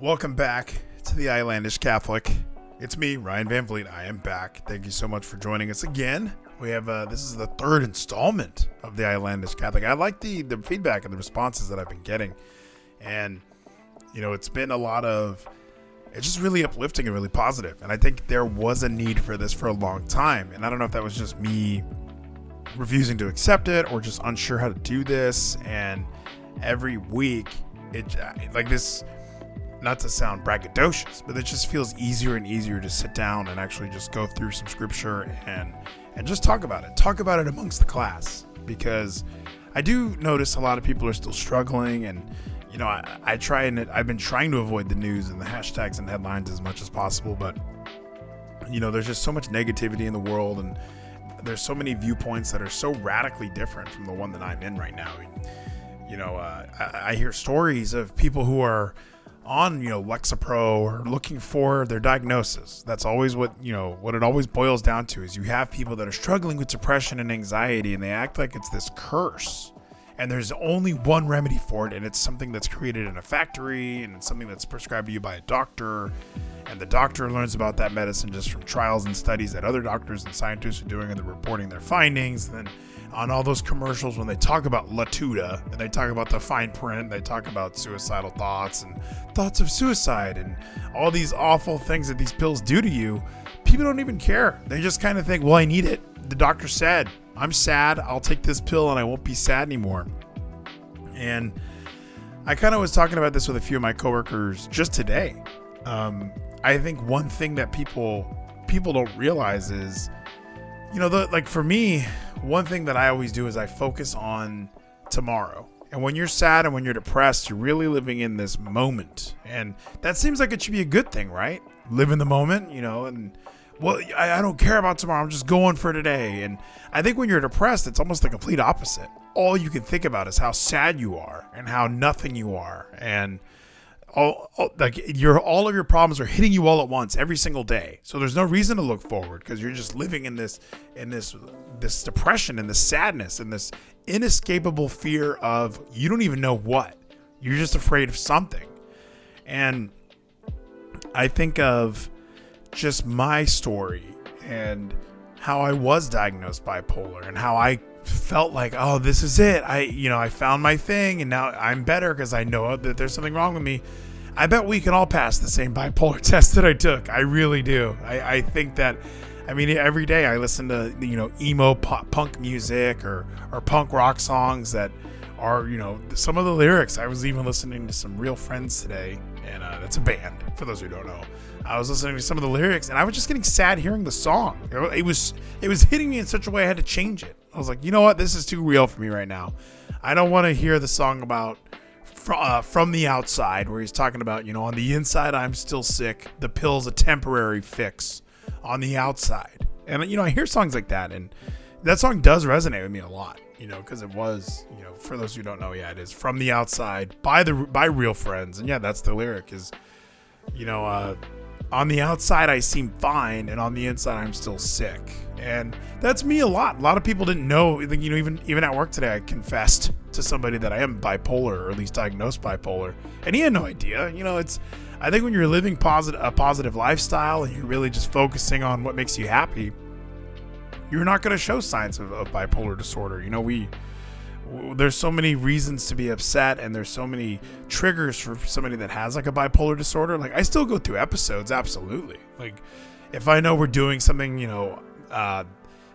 Welcome back to the Islandish Catholic. It's me, Ryan Van Vliet. I am back. Thank you so much for joining us again. We have uh, this is the third installment of the Islandish Catholic. I like the the feedback and the responses that I've been getting, and you know it's been a lot of it's just really uplifting and really positive. And I think there was a need for this for a long time. And I don't know if that was just me refusing to accept it or just unsure how to do this. And every week, it like this not to sound braggadocious, but it just feels easier and easier to sit down and actually just go through some scripture and and just talk about it. Talk about it amongst the class because I do notice a lot of people are still struggling and you know, I, I try and I've been trying to avoid the news and the hashtags and headlines as much as possible, but you know, there's just so much negativity in the world and there's so many viewpoints that are so radically different from the one that I'm in right now. You know, uh, I, I hear stories of people who are on you know Lexapro or looking for their diagnosis. That's always what you know what it always boils down to is you have people that are struggling with depression and anxiety and they act like it's this curse. And there's only one remedy for it, and it's something that's created in a factory, and it's something that's prescribed to you by a doctor. And the doctor learns about that medicine just from trials and studies that other doctors and scientists are doing, and they're reporting their findings. And then on all those commercials when they talk about Latuda and they talk about the fine print, they talk about suicidal thoughts and thoughts of suicide and all these awful things that these pills do to you. People don't even care. They just kind of think, well, I need it. The doctor said, I'm sad. I'll take this pill and I won't be sad anymore. And I kind of was talking about this with a few of my coworkers just today. Um, I think one thing that people people don't realize is, you know, the like for me, one thing that I always do is I focus on tomorrow. And when you're sad and when you're depressed, you're really living in this moment. And that seems like it should be a good thing, right? Live in the moment, you know, and well, I, I don't care about tomorrow. I'm just going for today. And I think when you're depressed, it's almost the complete opposite. All you can think about is how sad you are and how nothing you are. And all, all, like your all of your problems are hitting you all at once every single day. So there's no reason to look forward because you're just living in this in this this depression and this sadness and this inescapable fear of you don't even know what. You're just afraid of something. And I think of just my story and how I was diagnosed bipolar and how I felt like, oh, this is it. I, you know, I found my thing and now I'm better because I know that there's something wrong with me. I bet we can all pass the same bipolar test that I took. I really do. I, I think that, I mean, every day I listen to, you know, emo pop, punk music or, or punk rock songs that are, you know, some of the lyrics. I was even listening to some real friends today, and uh, that's a band for those who don't know. I was listening to some of the lyrics, and I was just getting sad hearing the song. It was it was hitting me in such a way I had to change it. I was like, you know what, this is too real for me right now. I don't want to hear the song about uh, from the outside, where he's talking about, you know, on the inside I'm still sick. The pill's a temporary fix. On the outside, and you know, I hear songs like that, and that song does resonate with me a lot. You know, because it was, you know, for those who don't know, yeah, it is from the outside by the by real friends, and yeah, that's the lyric is, you know, uh, on the outside I seem fine, and on the inside I'm still sick. And that's me a lot. A lot of people didn't know. You know, even even at work today, I confessed to somebody that I am bipolar, or at least diagnosed bipolar, and he had no idea. You know, it's. I think when you're living positive a positive lifestyle and you're really just focusing on what makes you happy, you're not going to show signs of, of bipolar disorder. You know, we there's so many reasons to be upset and there's so many triggers for somebody that has like a bipolar disorder like i still go through episodes absolutely like if i know we're doing something you know uh,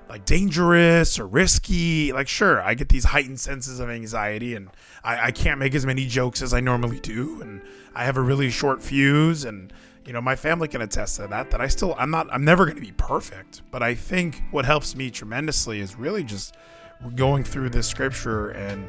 like dangerous or risky like sure i get these heightened senses of anxiety and I, I can't make as many jokes as i normally do and i have a really short fuse and you know my family can attest to that that i still i'm not i'm never going to be perfect but i think what helps me tremendously is really just going through this scripture and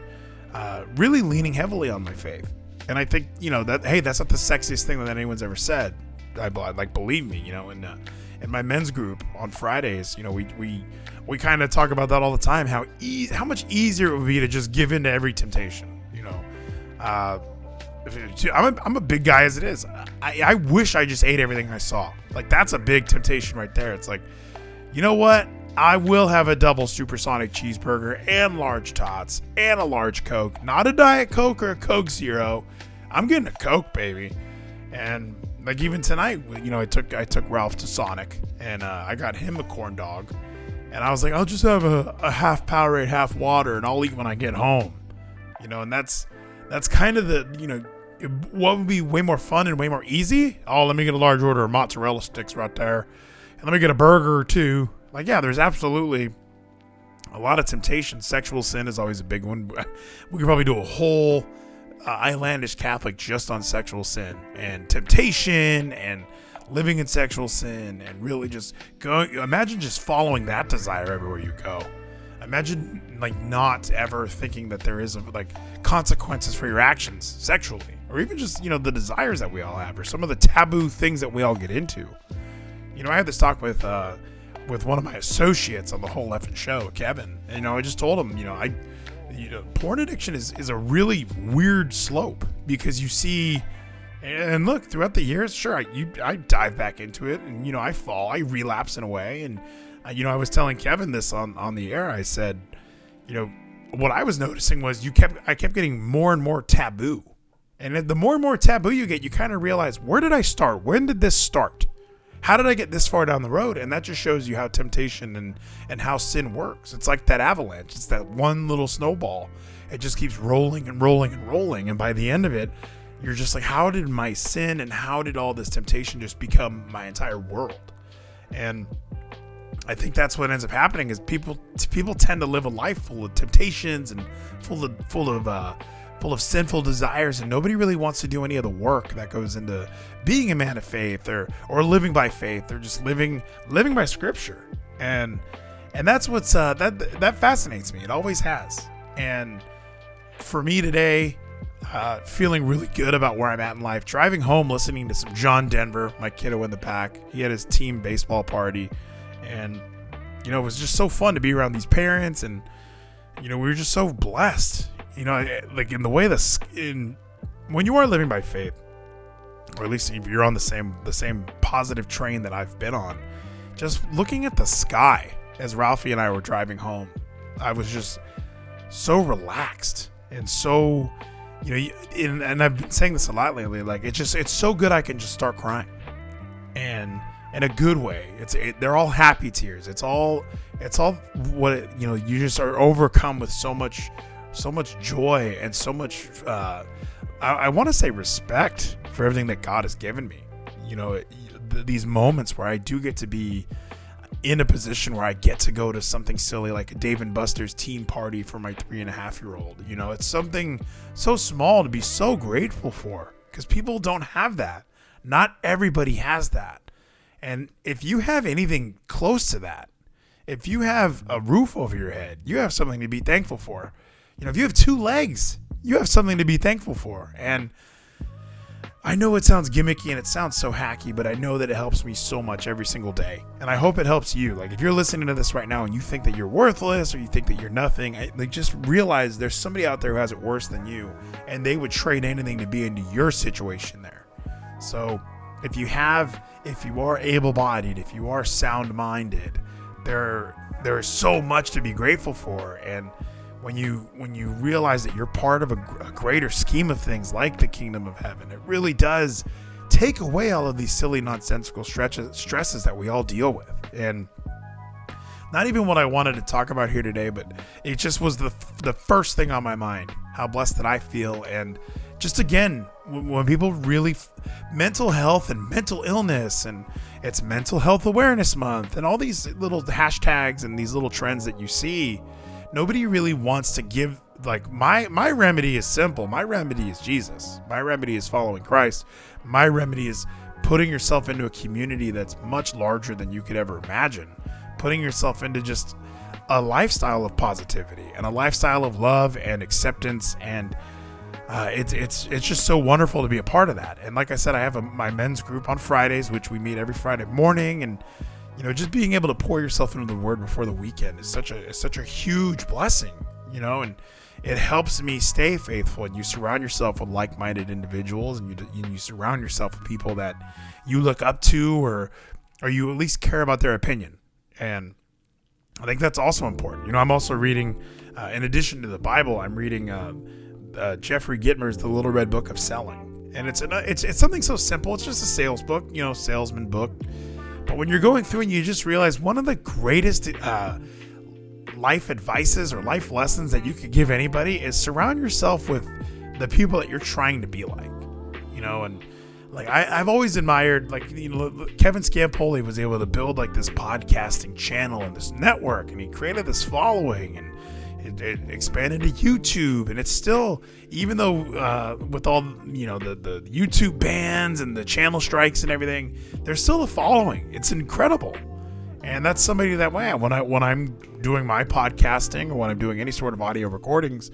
uh, really leaning heavily on my faith. And I think you know that hey, that's not the sexiest thing that anyone's ever said. I like believe me, you know. And uh, in my men's group on Fridays, you know, we we we kind of talk about that all the time. How e- how much easier it would be to just give in to every temptation. You know, uh, I'm a, I'm a big guy as it is. I, I wish I just ate everything I saw. Like that's a big temptation right there. It's like, you know what? I will have a double supersonic cheeseburger and large tots and a large Coke. Not a Diet Coke or a Coke Zero. I'm getting a Coke, baby. And like even tonight, you know, I took I took Ralph to Sonic, and uh, I got him a corn dog, and I was like, I'll just have a, a half Powerade, half water, and I'll eat when I get home, you know. And that's that's kind of the you know what would be way more fun and way more easy. Oh, let me get a large order of mozzarella sticks right there, and let me get a burger two. Like yeah, there's absolutely a lot of temptation. Sexual sin is always a big one. We could probably do a whole Islandish Catholic just on sexual sin and temptation and living in sexual sin and really just going. Imagine just following that desire everywhere you go. Imagine like not ever thinking that there is like consequences for your actions sexually or even just you know the desires that we all have or some of the taboo things that we all get into. You know, I had this talk with uh, with one of my associates on the whole effing show, Kevin. And, you know, I just told him, you know, I you know, porn addiction is, is a really weird slope because you see, and look, throughout the years, sure, I, you, I dive back into it and, you know, I fall, I relapse in a way. And, uh, you know, I was telling Kevin this on, on the air. I said, you know, what I was noticing was you kept, I kept getting more and more taboo. And the more and more taboo you get, you kind of realize, where did I start? When did this start? How did I get this far down the road? And that just shows you how temptation and and how sin works. It's like that avalanche. It's that one little snowball. It just keeps rolling and rolling and rolling, and by the end of it, you're just like, how did my sin and how did all this temptation just become my entire world? And I think that's what ends up happening is people people tend to live a life full of temptations and full of full of uh, of sinful desires and nobody really wants to do any of the work that goes into being a man of faith or or living by faith or just living living by scripture. And and that's what's uh, that that fascinates me. It always has. And for me today uh, feeling really good about where I'm at in life driving home listening to some John Denver my kiddo in the pack he had his team baseball party. And you know it was just so fun to be around these parents. And you know we were just so blessed you know, eh, like in the way this in when you are living by faith, or at least if you're on the same the same positive train that I've been on, just looking at the sky as Ralphie and I were driving home, I was just so relaxed and so you know, and, and I've been saying this a lot lately. Like it's just it's so good I can just start crying, and in a good way. It's it, they're all happy tears. It's all it's all what it, you know. You just are overcome with so much so much joy and so much uh, I, I want to say respect for everything that God has given me. You know, th- these moments where I do get to be in a position where I get to go to something silly like a Dave and Buster's team party for my three and a half year old. You know, it's something so small to be so grateful for because people don't have that. Not everybody has that. And if you have anything close to that, if you have a roof over your head, you have something to be thankful for you know, if you have two legs, you have something to be thankful for. And I know it sounds gimmicky and it sounds so hacky, but I know that it helps me so much every single day. And I hope it helps you. Like if you're listening to this right now and you think that you're worthless or you think that you're nothing, I, like just realize there's somebody out there who has it worse than you and they would trade anything to be into your situation there. So, if you have if you are able-bodied, if you are sound-minded, there there is so much to be grateful for and when you when you realize that you're part of a, a, greater scheme of things like the kingdom of heaven it really does take away all of these silly nonsensical stretches, stresses that we all deal with. And not even what I wanted to talk about here today but it just was the the first thing on my mind how blessed that I feel. And just again when people really mental health and mental illness and it's mental health awareness month and all these little hashtags and these little trends that you see nobody really wants to give like my my remedy is simple. My remedy is Jesus. My remedy is following Christ. My remedy is putting yourself into a community that's much larger than you could ever imagine. Putting yourself into just a lifestyle of positivity and a lifestyle of love and acceptance and uh, it's it's it's just so wonderful to be a part of that. And like I said, I have a, my men's group on Fridays, which we meet every Friday morning, and you know, just being able to pour yourself into the Word before the weekend is such a is such a huge blessing. You know, and it helps me stay faithful. And you surround yourself with like-minded individuals, and you you surround yourself with people that you look up to, or or you at least care about their opinion. And I think that's also important. You know, I'm also reading, uh, in addition to the Bible, I'm reading uh, uh, Jeffrey Gitomer's The Little Red Book of Selling and it's an, it's it's something so simple. It's just a sales book, you know, salesman book. But when you're going through and you just realize one of the greatest uh, life advices or life lessons that you could give anybody is surround yourself with the people that you're trying to be like, you know, and like I, have always admired like you know Kevin Scampoli was able to build like this podcasting channel and this network and he created this following and it, it expanded to YouTube and it's still even though uh, with all you know the the YouTube bans and the channel strikes and everything there's still a following it's incredible and that's somebody that way when I when I'm doing my podcasting or when I'm doing any sort of audio recordings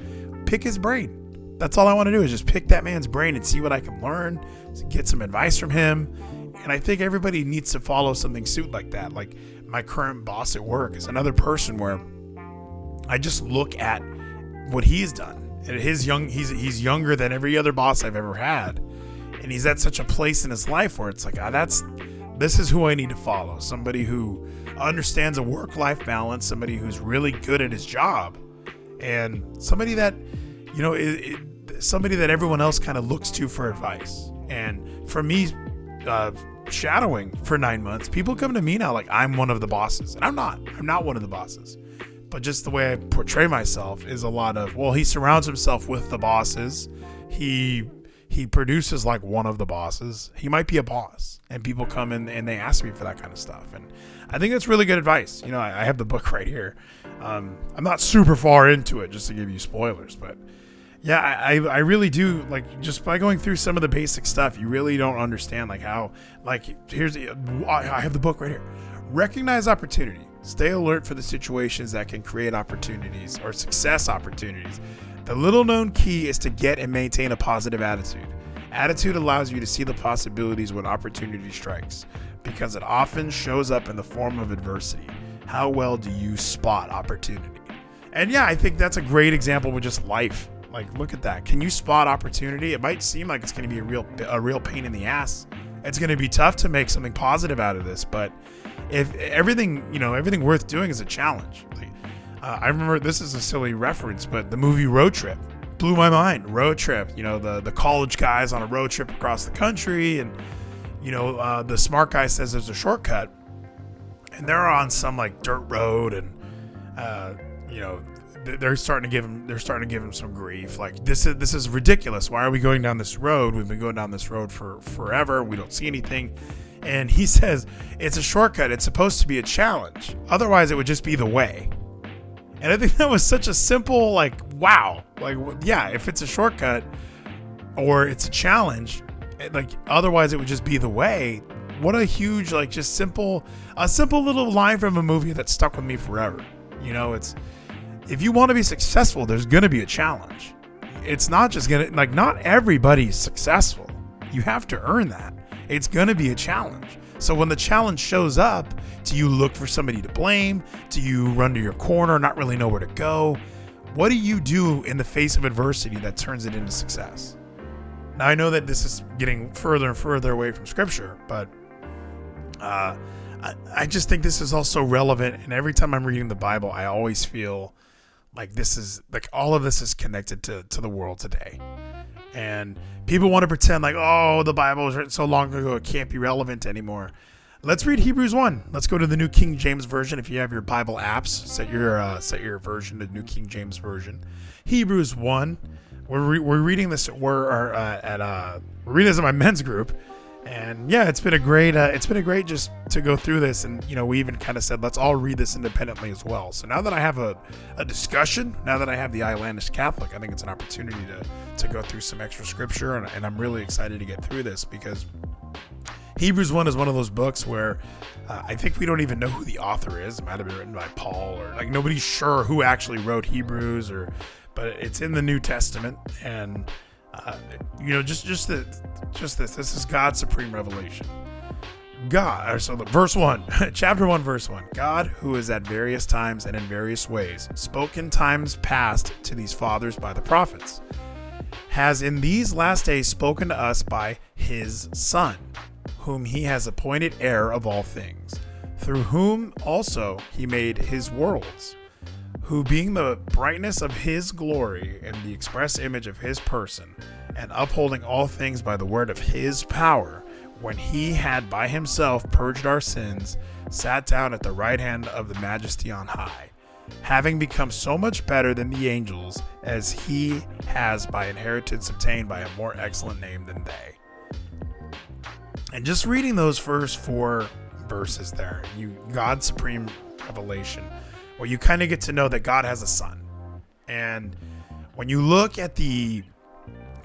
pick his brain that's all I want to do is just pick that man's brain and see what I can learn, get some advice from him. And I think everybody needs to follow something suit like that. Like my current boss at work is another person where I just look at what he's done. And his young he's he's younger than every other boss I've ever had. And he's at such a place in his life where it's like, ah, that's this is who I need to follow. Somebody who understands a work-life balance, somebody who's really good at his job, and somebody that, you know, it, it, somebody that everyone else kind of looks to for advice. And for me, uh, shadowing for nine months, people come to me now like I'm one of the bosses, and I'm not. I'm not one of the bosses. But just the way I portray myself is a lot of well, he surrounds himself with the bosses. He he produces like one of the bosses. He might be a boss, and people come in and they ask me for that kind of stuff. And I think that's really good advice. You know, I, I have the book right here. Um, I'm not super far into it, just to give you spoilers, but yeah, I, I really do like just by going through some of the basic stuff, you really don't understand like how like here's I have the book right here. Recognize opportunity. Stay alert for the situations that can create opportunities or success opportunities. The little known key is to get and maintain a positive attitude. Attitude allows you to see the possibilities when opportunity strikes because it often shows up in the form of adversity. How well do you spot opportunity? And yeah, I think that's a great example with just life. Like, look at that. Can you spot opportunity? It might seem like it's going to be a real a real pain in the ass. It's going to be tough to make something positive out of this, but if everything, you know, everything worth doing is a challenge. Like, uh, I remember this is a silly reference, but the movie Road Trip blew my mind. Road Trip, you know, the the college guys on a road trip across the country, and you know, uh, the smart guy says there's a shortcut, and they're on some like dirt road, and uh, you know, they're starting to give him they're starting to give him some grief. Like this is this is ridiculous. Why are we going down this road? We've been going down this road for forever. We don't see anything and he says it's a shortcut it's supposed to be a challenge otherwise it would just be the way and i think that was such a simple like wow like yeah if it's a shortcut or it's a challenge eh, like otherwise it would just be the way what a huge like just simple a simple little line from a movie that stuck with me forever you know it's if you want to be successful, there's going to be a challenge. It's not just going to, like, not everybody's successful. You have to earn that. It's going to be a challenge. So when the challenge shows up, do you look for somebody to blame? Do you run to your corner, not really know where to go? What do you do in the face of adversity that turns it into success? Now, I know that this is getting further and further away from scripture, but uh, I, I just think this is also relevant. And every time I'm reading the Bible, I always feel like this is like all of this is connected to to the world today and people want to pretend like oh the bible was written so long ago it can't be relevant anymore. Let's read hebrews 1 let's go to the new king james version. If you have your bible apps set your uh, set your version to new king james version. Hebrews 1 we're, re- we're reading this we're uh, at uh, we're reading this in my men's group and yeah it's been a great uh, it's been a great just to go through this. And you know we even kind of said let's all read this independently as well. So now that i have a, a discussion now that i have the islandish catholic i think it's an opportunity to to go through some extra scripture. And, and i'm really excited to get through this because hebrews 1 is one of those books where uh, i think we don't even know who the author is. It might have been written by paul or like nobody's sure who actually wrote hebrews or but it's in the new testament. And uh, you know, just just the, just this. This is God's supreme revelation. God, so the verse one, chapter one, verse one. God, who is at various times and in various ways, spoke in times past to these fathers by the prophets, has in these last days spoken to us by His Son, whom He has appointed heir of all things, through whom also He made His worlds who being the brightness of his glory and the express image of his person, and upholding all things by the word of his power, when he had by himself purged our sins, sat down at the right hand of the majesty on high, having become so much better than the angels, as he has by inheritance obtained by a more excellent name than they. And just reading those first four verses there, you God's supreme revelation, where you kind of get to know that God has a son. And when you look at the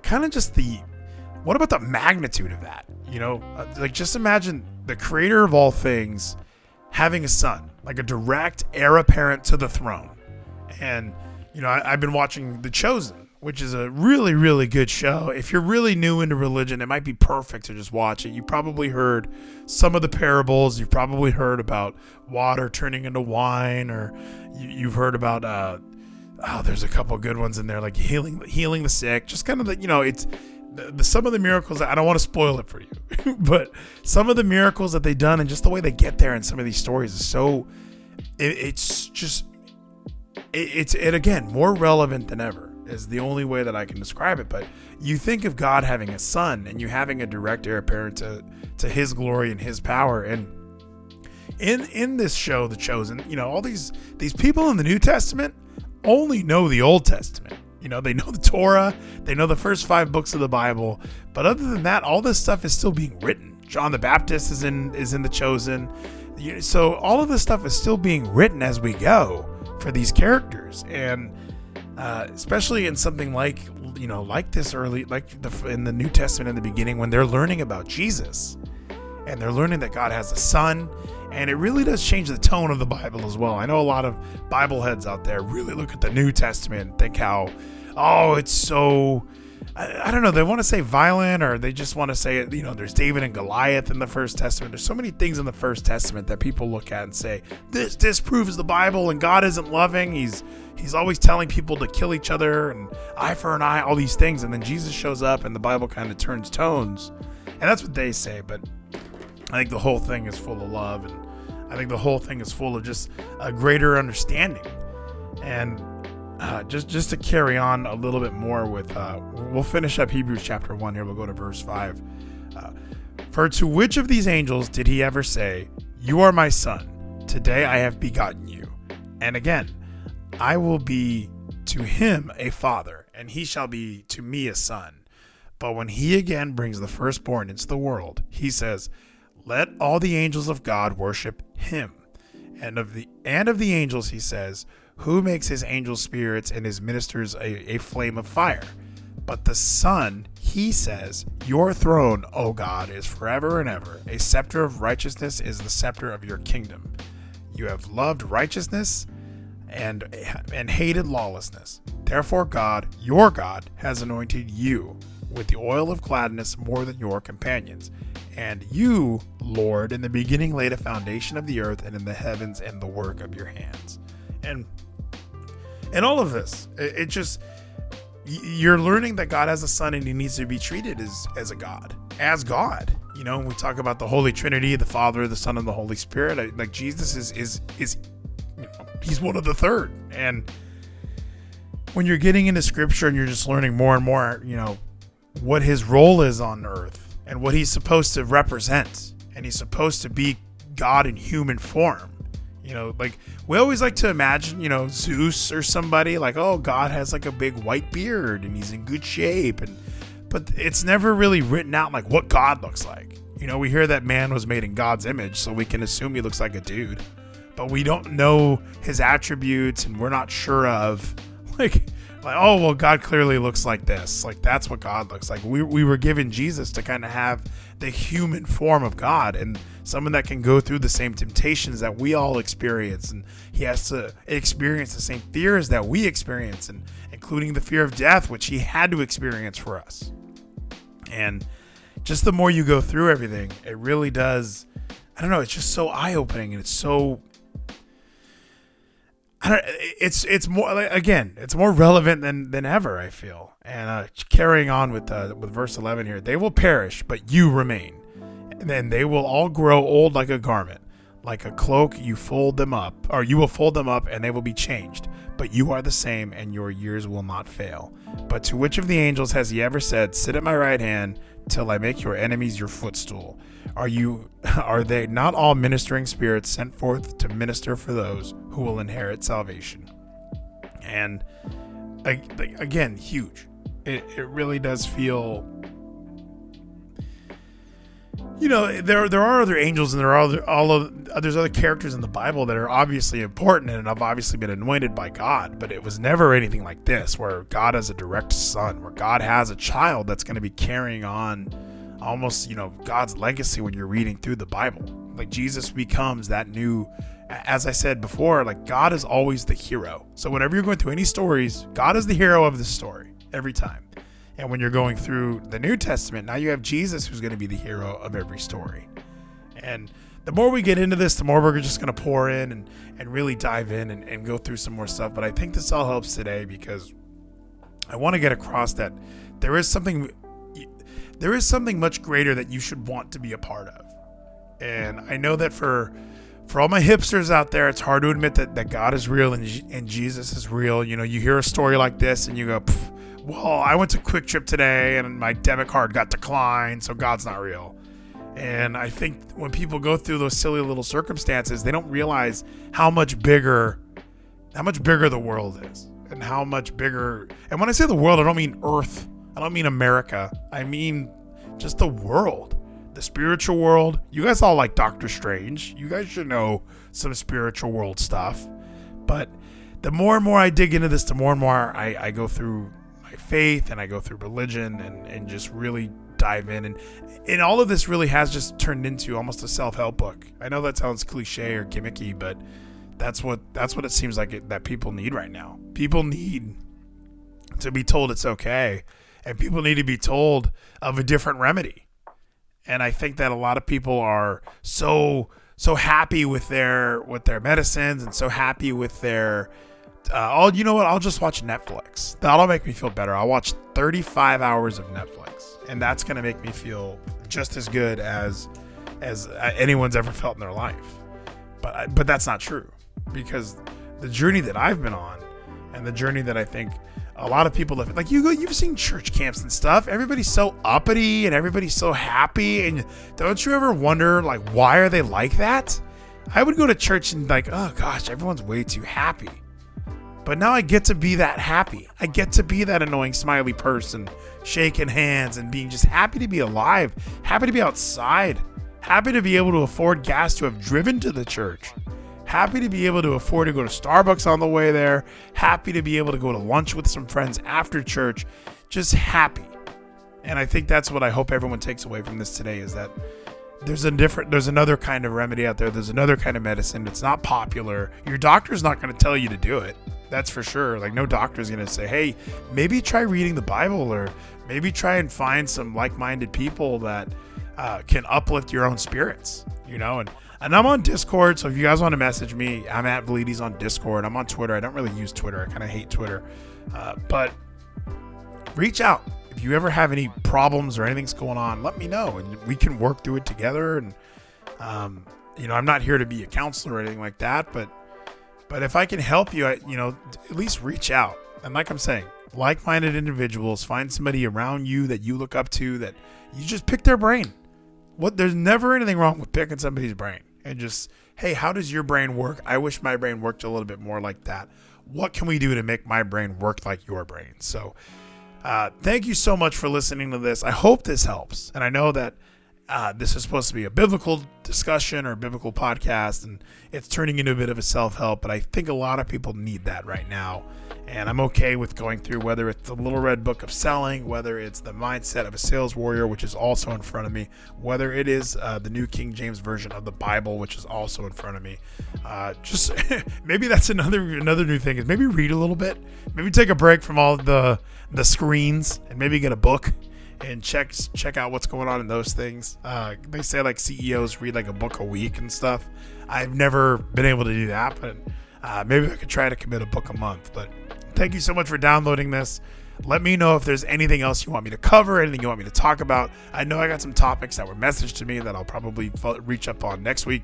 kind of just the what about the magnitude of that? You know, uh, like just imagine the creator of all things having a son, like a direct heir apparent to the throne. And, you know, I, have been watching The Chosen, which is a really, really good show. If you're really new into religion, it might be perfect to just watch it. You probably heard some of the parables. You've probably heard about water turning into wine, or you, have heard about, uh, oh, there's a couple good ones in there, like healing, healing the sick. Just kind of the, you know, it's the, the, some of the miracles I don't want to spoil it for you, but some of the miracles that they've done and just the way they get there in some of these stories is so it, it's just it, it's it again more relevant than ever is the only way that I can describe it. But you think of God having a son and you having a direct heir apparent to to His glory and His power and in in this show, The Chosen, you know all these these people in the New Testament only know the Old Testament you know, they know the Torah, they know the first five books of the Bible, but other than that, all this stuff is still being written. John the Baptist is in is in the chosen. So all of this stuff is still being written as we go for these characters, and uh, especially in something like you know like this early like the, in the New Testament in the beginning when they're learning about Jesus, and they're learning that God has a son and it really does change the tone of the Bible as well. I know a lot of Bible heads out there really look at the New Testament and think how, oh, it's so. I, I don't know. They want to say violent, or they just want to say, you know, there's David and Goliath in the First Testament. There's so many things in the First Testament that people look at and say, this disproves the Bible, and God isn't loving. He's he's always telling people to kill each other and eye for an eye, all these things. And then Jesus shows up, and the Bible kind of turns tones, and that's what they say. But I think the whole thing is full of love, and I think the whole thing is full of just a greater understanding. And uh, just just to carry on a little bit more with, uh, we'll finish up Hebrews chapter one here. We'll go to verse five. Uh, For to which of these angels did he ever say, "You are my son; today I have begotten you"? And again, I will be to him a father, and he shall be to me a son. But when he again brings the firstborn into the world, he says, let all the angels of God worship him. And of the and of the angels he says, who makes his angel spirits and his ministers a, a flame of fire? But the Son, he says, Your throne, O God, is forever and ever. A scepter of righteousness is the scepter of your kingdom. You have loved righteousness and and hated lawlessness. Therefore God, your God, has anointed you with the oil of gladness more than your companions. And you, Lord, in the beginning laid a foundation of the earth and in the heavens and the work of your hands. And and all of this, it, it just you're learning that God has a son and he needs to be treated as as a God, as God. You know, we talk about the Holy Trinity, the Father, the Son, and the Holy Spirit, like Jesus is is is you know, he's one of the third. And when you're getting into Scripture and you're just learning more and more, you know, what his role is on Earth and what he's supposed to represent. And he's supposed to be God in human form. You know, like we always like to imagine, you know, Zeus or somebody like, oh, God has like a big white beard and he's in good shape. And but it's never really written out like what God looks like. You know, we hear that man was made in God's image, so we can assume he looks like a dude. But we don't know his attributes and we're not sure of like like oh well god clearly looks like this like that's what god looks like we, we were given jesus to kind of have the human form of god and someone that can go through the same temptations that we all experience and he has to experience the same fears that we experience and including the fear of death which he had to experience for us and just the more you go through everything it really does i don't know it's just so eye-opening and it's so. It's it's more again. It's more relevant than than ever. I feel. And uh, carrying on with uh, with verse eleven here, they will perish, but you remain, and then they will all grow old like a garment. Like a cloak, you fold them up, or you will fold them up and they will be changed. But you are the same, and your years will not fail. But to which of the angels has he ever said, Sit at my right hand till I make your enemies your footstool? Are you are they not all ministering spirits sent forth to minister for those who will inherit salvation? And again, huge. It, it really does feel you know there there are other angels and there are other, all of there's other characters in the Bible that are obviously important and have obviously been anointed by God, but it was never anything like this where God has a direct son, where God has a child that's going to be carrying on almost you know God's legacy when you're reading through the Bible. Like Jesus becomes that new as I said before, like God is always the hero. So whenever you're going through any stories, God is the hero of the story every time. And when you're going through the New Testament, now you have Jesus who's going to be the hero of every story. And the more we get into this, the more we're just going to pour in and, and really dive in and, and go through some more stuff. But I think this all helps today because I want to get across that there is something there is something much greater that you should want to be a part of. And I know that for for all my hipsters out there, it's hard to admit that, that God is real and, and Jesus is real. You know, you hear a story like this and you go, well, I went to QuikTrip today and my debit card got declined, so God's not real. And I think when people go through those silly little circumstances, they don't realize how much bigger how much bigger the world is and how much bigger and when I say the world, I don't mean earth. I don't mean America. I mean just the world. The spiritual world. You guys all like Doctor Strange. You guys should know some spiritual world stuff. But the more and more I dig into this, the more and more I, I go through my faith and I go through religion and, and just really dive in and and all of this really has just turned into almost a self-help book. I know that sounds cliche or gimmicky, but that's what that's what it seems like it, that people need right now. People need to be told it's okay and people need to be told of a different remedy. And I think that a lot of people are so so happy with their with their medicines and so happy with their uh, I'll you know what? I'll just watch Netflix. That'll make me feel better. I'll watch 35 hours of Netflix, and that's gonna make me feel just as good as as uh, anyone's ever felt in their life. But but that's not true because the journey that I've been on, and the journey that I think a lot of people live like you go you've seen church camps and stuff. Everybody's so uppity and everybody's so happy. And don't you ever wonder like why are they like that? I would go to church and like oh gosh everyone's way too happy. But now I get to be that happy. I get to be that annoying smiley person, shaking hands and being just happy to be alive, happy to be outside, happy to be able to afford gas to have driven to the church, happy to be able to afford to go to Starbucks on the way there, happy to be able to go to lunch with some friends after church, just happy. And I think that's what I hope everyone takes away from this today is that there's a different there's another kind of remedy out there there's another kind of medicine it's not popular your doctor's not going to tell you to do it that's for sure. Like no doctor's going to say, "Hey, maybe try reading the Bible or maybe try and find some like-minded people that uh, can uplift your own spirits." You know, and and I'm on Discord, so if you guys want to message me, I'm at Velides on Discord. I'm on Twitter. I don't really use Twitter. I kind of hate Twitter, uh, but reach out if you ever have any problems or anything's going on. Let me know, and we can work through it together. And um, you know, I'm not here to be a counselor or anything like that, but but if I can help you, I, you know, at least reach out. And like I'm saying, like-minded individuals, find somebody around you that you look up to that you just pick their brain. What there's never anything wrong with picking somebody's brain and just, hey, how does your brain work? I wish my brain worked a little bit more like that. What can we do to make my brain work like your brain? So, uh, thank you so much for listening to this. I hope this helps. And I know that uh, this is supposed to be a biblical discussion or biblical podcast, and it's turning into a bit of a self help. But I think a lot of people need that right now. And I'm okay with going through whether it's the Little Red Book of Selling, whether it's the mindset of a sales warrior, which is also in front of me, whether it is uh, the New King James Version of the Bible, which is also in front of me. Uh, just maybe that's another another new thing is maybe read a little bit, maybe take a break from all the the screens, and maybe get a book and check check out what's going on in those things. Uh, they say like CEOs read like a book a week and stuff. I've never been able to do that, but uh, maybe I could try to commit a book a month. But thank you so much for downloading this. Let me know if there's anything else you want me to cover, anything you want me to talk about. I know I got some topics that were messaged to me that I'll probably reach up on next week.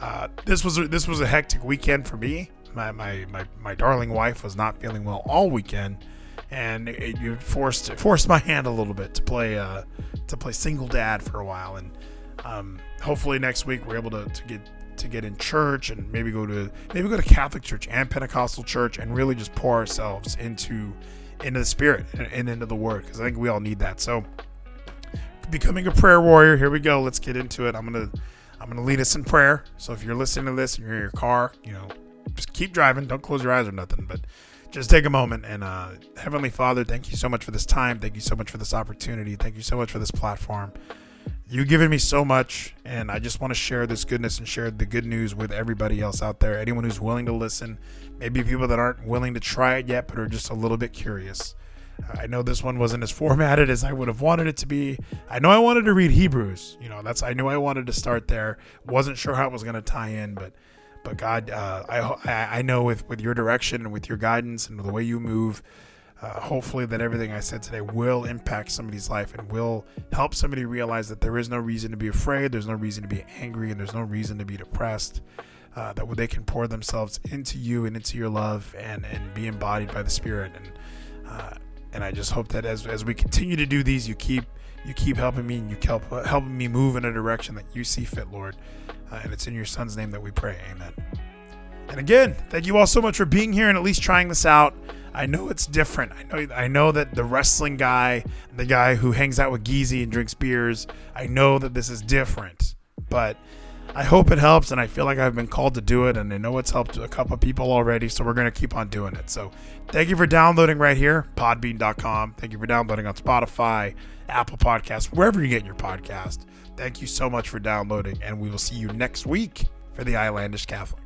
Uh, this was this was a hectic weekend for me. My, my, my, my darling wife was not feeling well all weekend, and it, it forced forced my hand a little bit to play uh, to play single dad for a while. And um, hopefully next week we're able to, to get to get in church and maybe go to maybe go to Catholic church and Pentecostal church and really just pour ourselves into into the Spirit and, and into the Word because I think we all need that. So becoming a prayer warrior. Here we go. Let's get into it. I'm gonna I'm gonna lead us in prayer. So if you're listening to this and you're in your car, you know, just keep driving. Don't close your eyes or nothing, but just take a moment and uh, Heavenly Father, thank you so much for this time. Thank you so much for this opportunity. Thank you so much for this platform. You've given me so much, and I just want to share this goodness and share the good news with everybody else out there. Anyone who's willing to listen, maybe people that aren't willing to try it yet, but are just a little bit curious. I know this one wasn't as formatted as I would have wanted it to be. I know I wanted to read Hebrews. You know, that's I knew I wanted to start there. wasn't sure how it was going to tie in, but but God, uh, I I know with with your direction and with your guidance and the way you move, uh, hopefully that everything I said today will impact somebody's life and will help somebody realize that there is no reason to be afraid, there's no reason to be angry, and there's no reason to be depressed. Uh, that they can pour themselves into you and into your love and and be embodied by the Spirit and. Uh, and I just hope that as, as we continue to do these, you keep you keep helping me and you help helping me move in a direction that you see fit, Lord. Uh, and it's in your Son's name that we pray. Amen. And again, thank you all so much for being here and at least trying this out. I know it's different. I know I know that the wrestling guy, the guy who hangs out with Geezy and drinks beers, I know that this is different. But I hope it helps, and I feel like I've been called to do it, and I know it's helped a couple people already, so we're going to keep on doing it. So thank you for downloading right here, podbean.com. Thank you for downloading on Spotify, Apple Podcasts, wherever you get your podcast. Thank you so much for downloading, and we will see you next week for the Islandish Catholic.